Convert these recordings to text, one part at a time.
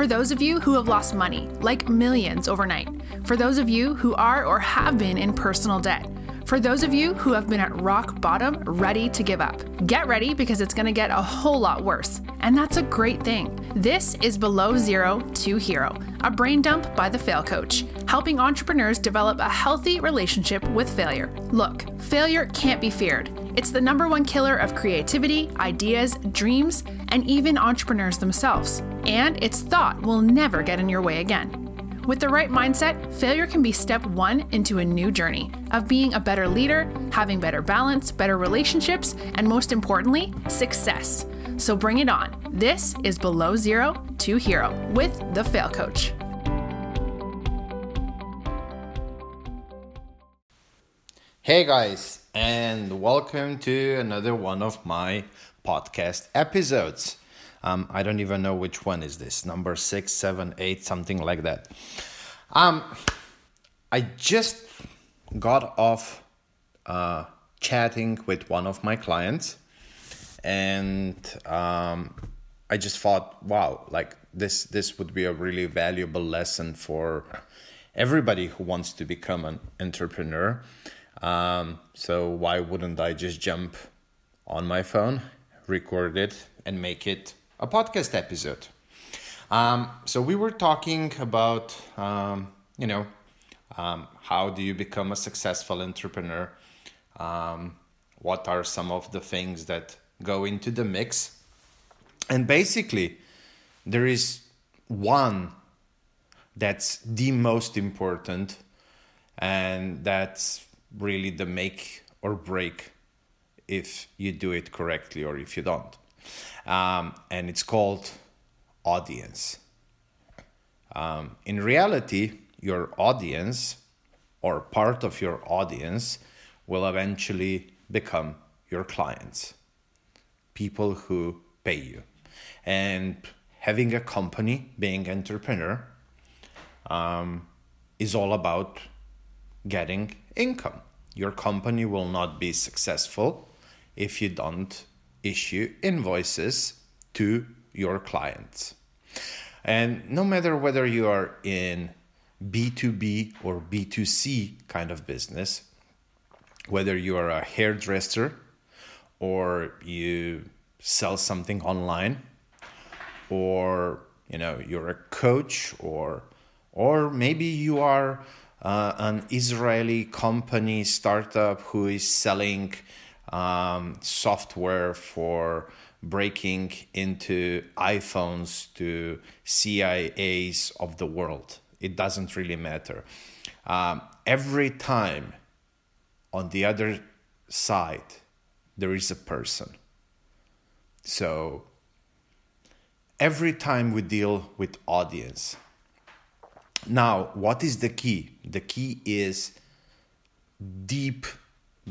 For those of you who have lost money, like millions overnight. For those of you who are or have been in personal debt. For those of you who have been at rock bottom, ready to give up. Get ready because it's going to get a whole lot worse. And that's a great thing. This is Below Zero to Hero, a brain dump by the Fail Coach, helping entrepreneurs develop a healthy relationship with failure. Look, failure can't be feared. It's the number one killer of creativity, ideas, dreams, and even entrepreneurs themselves. And its thought will never get in your way again. With the right mindset, failure can be step one into a new journey of being a better leader, having better balance, better relationships, and most importantly, success. So bring it on. This is Below Zero to Hero with the Fail Coach. Hey guys, and welcome to another one of my podcast episodes. Um, I don't even know which one is this number six, seven, eight, something like that. Um, I just got off uh, chatting with one of my clients, and um, I just thought, wow, like this this would be a really valuable lesson for everybody who wants to become an entrepreneur. Um, so why wouldn't I just jump on my phone, record it, and make it a podcast episode. Um, so we were talking about, um, you know, um, how do you become a successful entrepreneur? Um, what are some of the things that go into the mix? And basically, there is one that's the most important, and that's really the make or break if you do it correctly or if you don't um, and it's called audience. Um, in reality, your audience or part of your audience will eventually become your clients, people who pay you. And having a company, being entrepreneur, um, is all about getting income. Your company will not be successful if you don't issue invoices to your clients. And no matter whether you are in B2B or B2C kind of business, whether you are a hairdresser or you sell something online or you know you're a coach or or maybe you are uh, an Israeli company startup who is selling um, software for breaking into iPhones to CIAs of the world. It doesn't really matter. Um, every time on the other side, there is a person. So every time we deal with audience. Now, what is the key? The key is deep,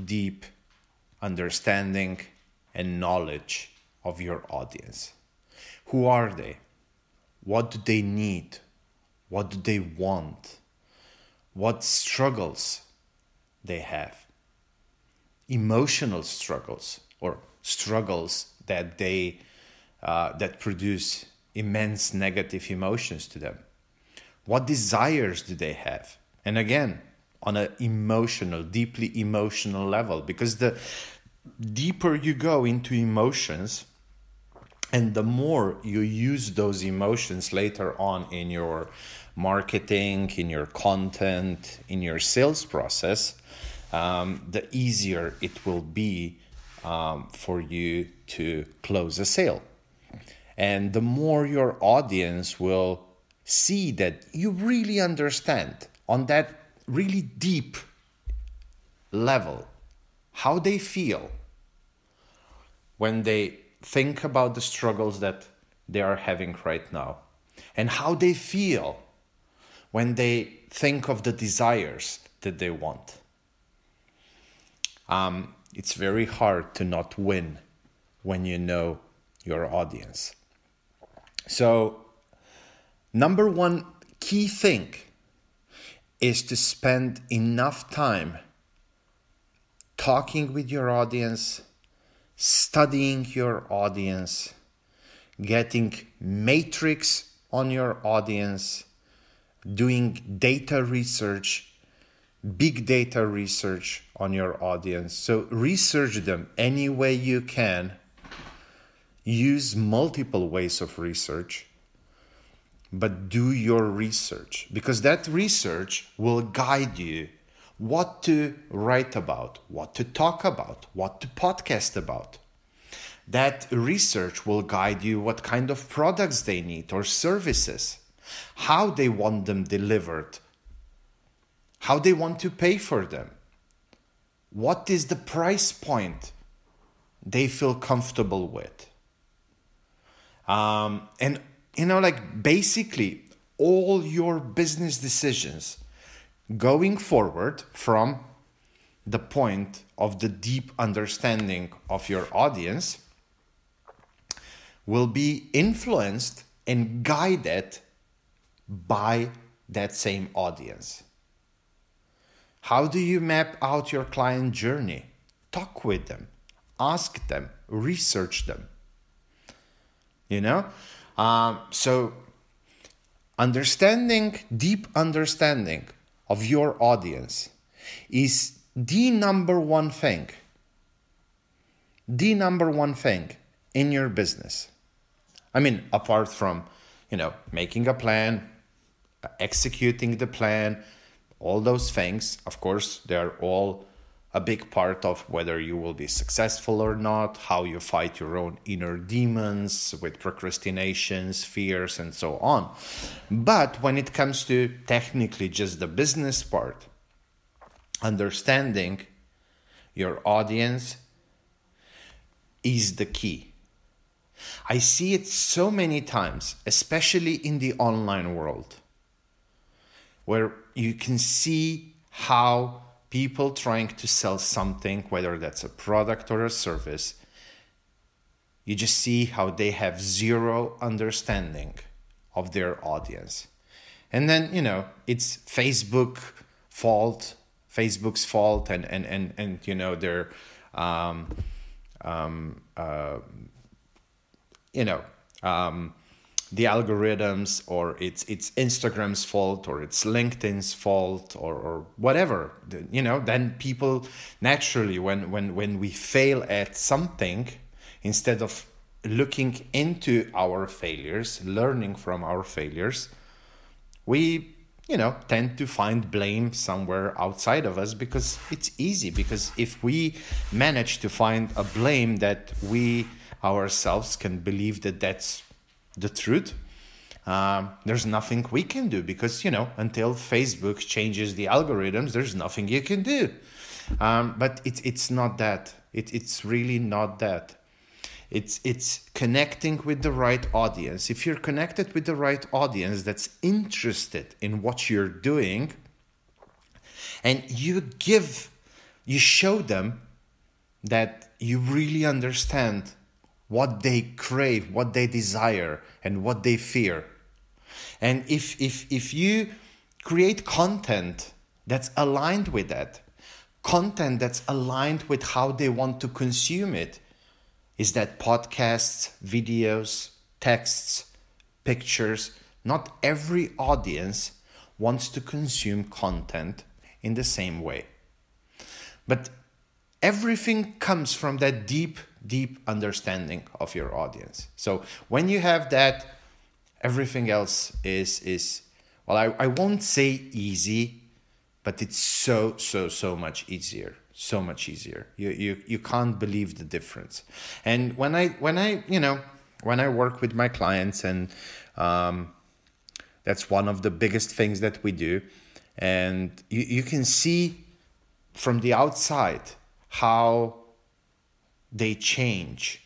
deep understanding, and knowledge of your audience. Who are they? What do they need? What do they want? What struggles they have? Emotional struggles or struggles that they uh, that produce immense negative emotions to them. What desires do they have? And again, on an emotional, deeply emotional level. Because the deeper you go into emotions, and the more you use those emotions later on in your marketing, in your content, in your sales process, um, the easier it will be um, for you to close a sale. And the more your audience will see that you really understand on that really deep level how they feel when they think about the struggles that they are having right now and how they feel when they think of the desires that they want. Um, it's very hard to not win when you know your audience. So, number one key thing is to spend enough time talking with your audience, studying your audience, getting matrix on your audience, doing data research, big data research on your audience. So research them any way you can. Use multiple ways of research, but do your research because that research will guide you what to write about, what to talk about, what to podcast about. That research will guide you what kind of products they need or services, how they want them delivered, how they want to pay for them, what is the price point they feel comfortable with. Um, and, you know, like basically all your business decisions going forward from the point of the deep understanding of your audience will be influenced and guided by that same audience. How do you map out your client journey? Talk with them, ask them, research them. You know? Um, so, understanding, deep understanding of your audience is the number one thing, the number one thing in your business. I mean, apart from, you know, making a plan, executing the plan, all those things, of course, they're all a big part of whether you will be successful or not, how you fight your own inner demons with procrastinations, fears, and so on. But when it comes to technically just the business part, understanding your audience is the key. I see it so many times, especially in the online world, where you can see how people trying to sell something, whether that's a product or a service, you just see how they have zero understanding of their audience. And then, you know, it's Facebook fault, Facebook's fault, and, and, and, and you know, their, um, um, uh, you know, um, the algorithms or it's it's Instagram's fault or it's LinkedIn's fault or, or whatever you know then people naturally when when when we fail at something instead of looking into our failures learning from our failures we you know tend to find blame somewhere outside of us because it's easy because if we manage to find a blame that we ourselves can believe that that's the truth, um, there's nothing we can do because you know until Facebook changes the algorithms, there's nothing you can do. Um, but it's it's not that. It, it's really not that. It's it's connecting with the right audience. If you're connected with the right audience that's interested in what you're doing, and you give, you show them that you really understand what they crave, what they desire, and what they fear. And if, if, if you create content that's aligned with that, content that's aligned with how they want to consume it, is that podcasts, videos, texts, pictures, not every audience wants to consume content in the same way. But everything comes from that deep deep understanding of your audience. So when you have that, everything else is is well, I, I won't say easy, but it's so so so much easier. So much easier. You you you can't believe the difference. And when I when I you know when I work with my clients and um, that's one of the biggest things that we do. And you, you can see from the outside how they change.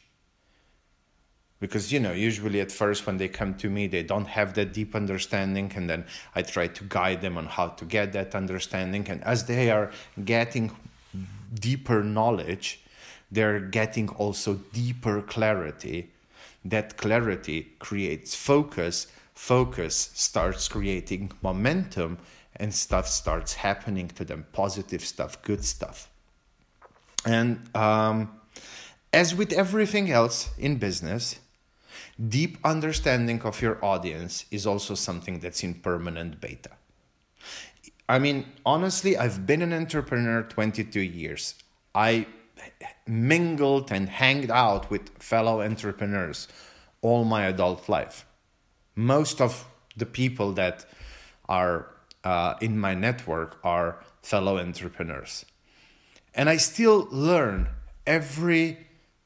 Because you know usually at first when they come to me they don't have that deep understanding and then i try to guide them on how to get that understanding. And as they are getting deeper knowledge they're getting also deeper clarity. That clarity creates focus focus starts creating momentum and stuff starts happening to them positive stuff good stuff and um, as with everything else in business, deep understanding of your audience is also something that's in permanent beta. I mean, honestly, I've been an entrepreneur 22 years. I mingled and hanged out with fellow entrepreneurs all my adult life. Most of the people that are uh, in my network are fellow entrepreneurs. And I still learn every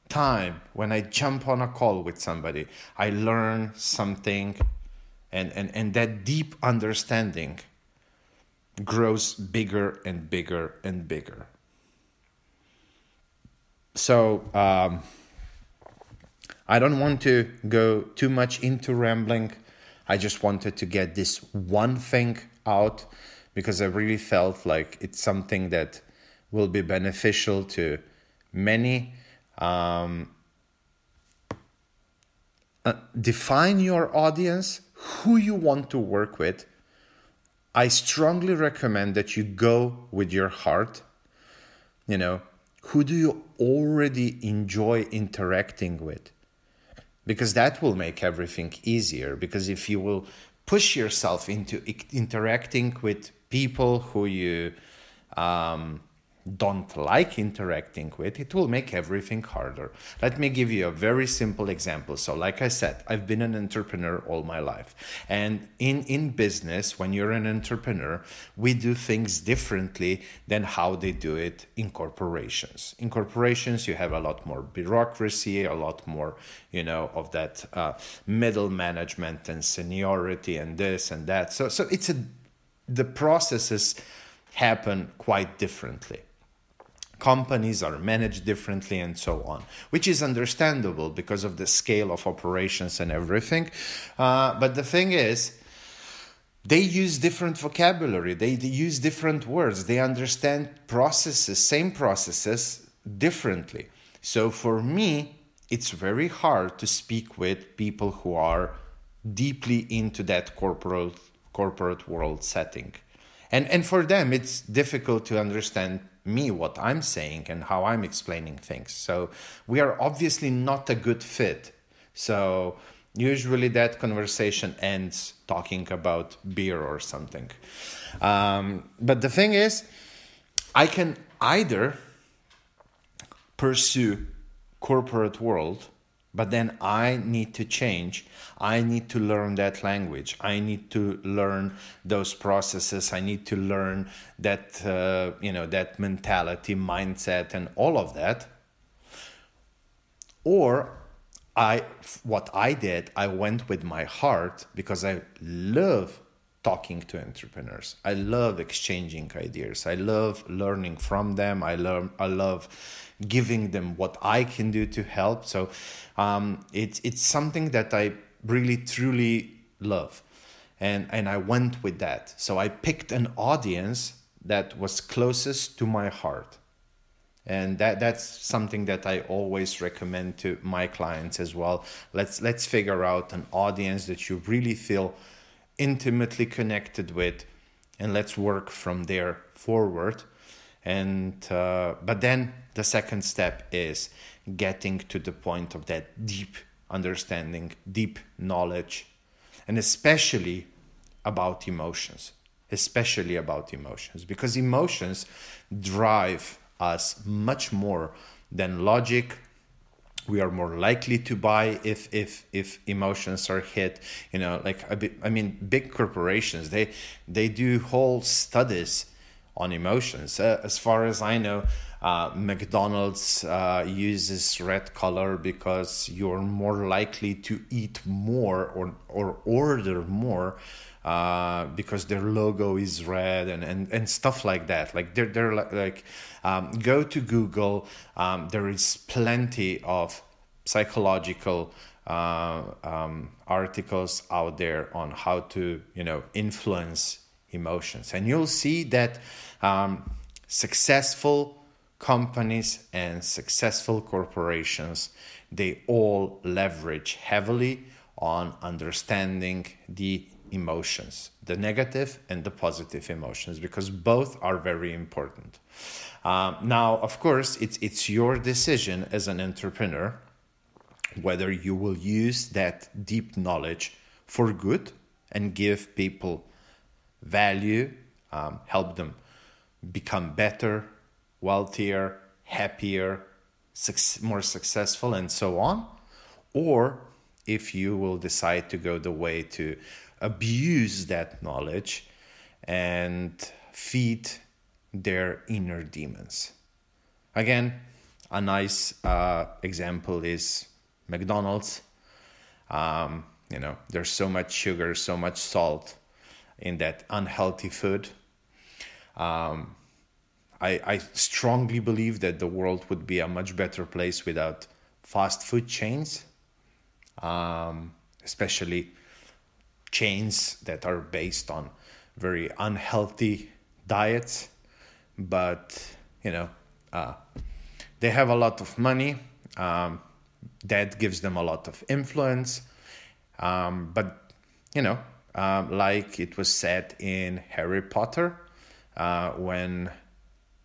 time when I jump on a call with somebody, I learn something, and, and, and that deep understanding grows bigger and bigger and bigger. So, um, I don't want to go too much into rambling. I just wanted to get this one thing out because I really felt like it's something that will be beneficial to many. Um, uh, define your audience, who you want to work with. I strongly recommend that you go with your heart. You know, who do you already enjoy interacting with? Because that will make everything easier. Because if you will push yourself into interacting with people who you um, don't like interacting with, it will make everything harder. Let me give you a very simple example. So, like I said, I've been an entrepreneur all my life. And in, in business, when you're an entrepreneur, we do things differently than how they do it in corporations. In corporations, you have a lot more bureaucracy, a lot more, you know, of that uh, middle management and seniority and this and that. So, so it's a, the processes happen quite differently companies are managed differently and so on, which is understandable because of the scale of operations and everything. Uh, but the thing is, they use different vocabulary, they, they use different words, they understand processes, same processes, differently. So for me, it's very hard to speak with people who are deeply into that corporate corporate world setting. And and for them it's difficult to understand me what I'm saying and how I'm explaining things. So we are obviously not a good fit. So usually that conversation ends talking about beer or something. Um, but the thing is, I can either pursue corporate world but then I need to change. I need to learn that language. I need to learn those processes. I need to learn that uh, you know that mentality, mindset, and all of that. Or I, what I did, I went with my heart because I love talking to entrepreneurs. I love exchanging ideas. I love learning from them. I learn. I love giving them what I can do to help. So um, it's it's something that I really truly love, and and I went with that. So I picked an audience that was closest to my heart, and that that's something that I always recommend to my clients as well. Let's let's figure out an audience that you really feel intimately connected with, and let's work from there forward and uh, but then the second step is getting to the point of that deep understanding deep knowledge and especially about emotions especially about emotions because emotions drive us much more than logic. We are more likely to buy if if if emotions are hit you know like i mean big corporations they they do whole studies on emotions. Uh, as far as I know, uh, McDonald's uh, uses red color because you're more likely to eat more or, or order more uh, because their logo is red and, and, and stuff like that. Like they're, they're like, like um, go to Google. Um, there is plenty of psychological uh, um, articles out there on how to you know influence emotions. And you'll see that um, successful companies and successful corporations they all leverage heavily on understanding the emotions the negative and the positive emotions because both are very important. Um, now of course it's it's your decision as an entrepreneur whether you will use that deep knowledge for good and give people value, um, help them become better, wealthier, happier, more successful, and so on. Or if you will decide to go the way to abuse that knowledge and feed their inner demons. Again, a nice uh, example is McDonald's. Um, you know, there's so much sugar, so much salt in that unhealthy food. Um, I, I strongly believe that the world would be a much better place without fast food chains, um, especially chains that are based on very unhealthy diets. But, you know, uh, they have a lot of money. Um, that gives them a lot of influence. Um, but, you know, uh, like it was said in Harry Potter, uh, when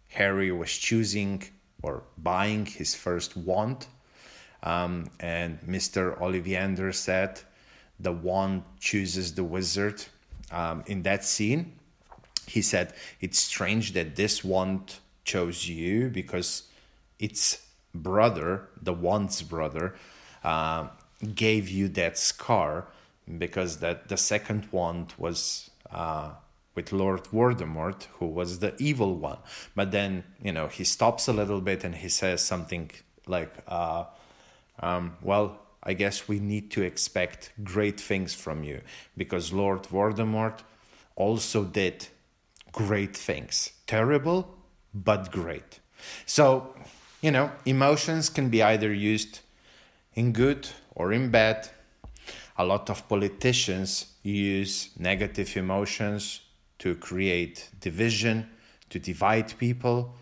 Harry was choosing or buying his first wand, um, and Mr. Ollivander said, the wand chooses the wizard. Um, in that scene, he said, It's strange that this wand chose you because its brother, the wand's brother, uh, gave you that scar because that the second wand was uh, with Lord Voldemort, who was the evil one. But then, you know, he stops a little bit and he says something like, uh, um, well, I guess we need to expect great things from you because Lord Voldemort also did great things. Terrible, but great. So, you know, emotions can be either used in good or in bad. A lot of politicians use negative emotions to create division, to divide people.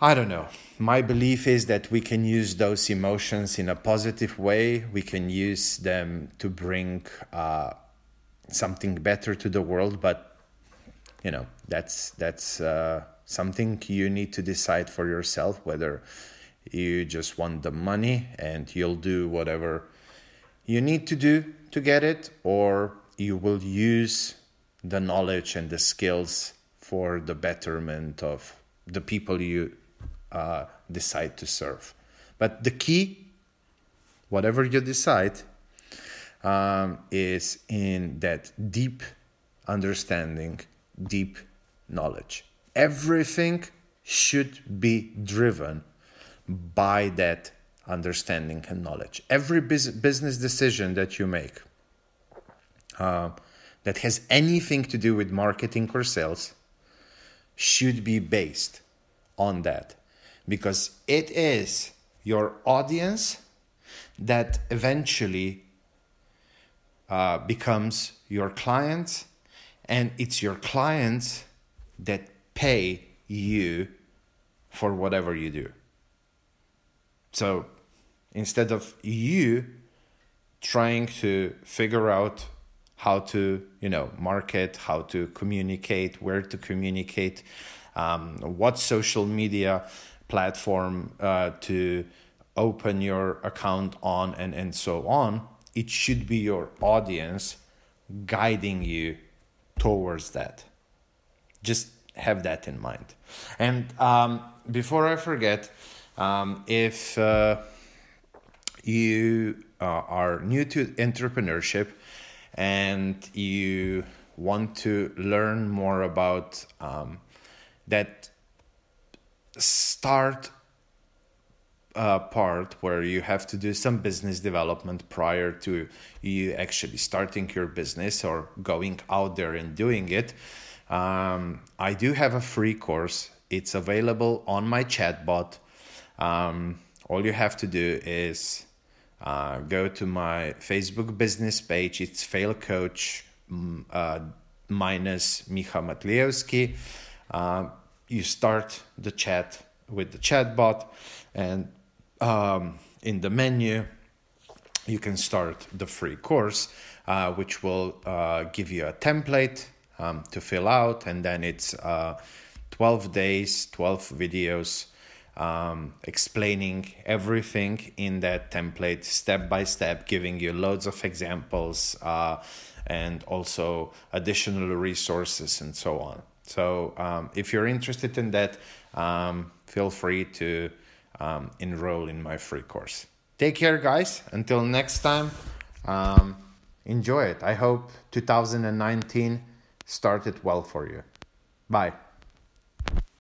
I don't know. My belief is that we can use those emotions in a positive way. We can use them to bring uh, something better to the world, but you know that's that's uh, something you need to decide for yourself whether you just want the money and you'll do whatever you need to do to get it, or you will use the knowledge and the skills for the betterment of the people you uh, decide to serve. But the key, whatever you decide, um, is in that deep understanding, deep knowledge. Everything should be driven by that understanding and knowledge. Every business decision that you make, uh, that has anything to do with marketing or sales should be based on that because it is your audience that eventually uh, becomes your clients and it's your clients that pay you for whatever you do so instead of you trying to figure out how to you know market how to communicate where to communicate um, what social media platform uh, to open your account on and and so on it should be your audience guiding you towards that. Just have that in mind. And um, before i forget um, if uh, you uh, are new to entrepreneurship and you want to learn more about um, that start uh, part where you have to do some business development prior to you actually starting your business or going out there and doing it. Um, I do have a free course. It's available on my chatbot. Um, all you have to do is uh, go to my Facebook business page. It's Fail Coach mm, uh, minus Micha Matliowski. Uh, you start the chat with the chatbot, and um, in the menu, you can start the free course, uh, which will uh, give you a template um, to fill out, and then it's uh, 12 days, 12 videos um, explaining everything in that template step by step, giving you loads of examples uh, and also additional resources and so on. So, um, if you're interested in that, um, feel free to um, enroll in my free course. Take care, guys. Until next time, um, enjoy it. I hope 2019 started well for you. Bye.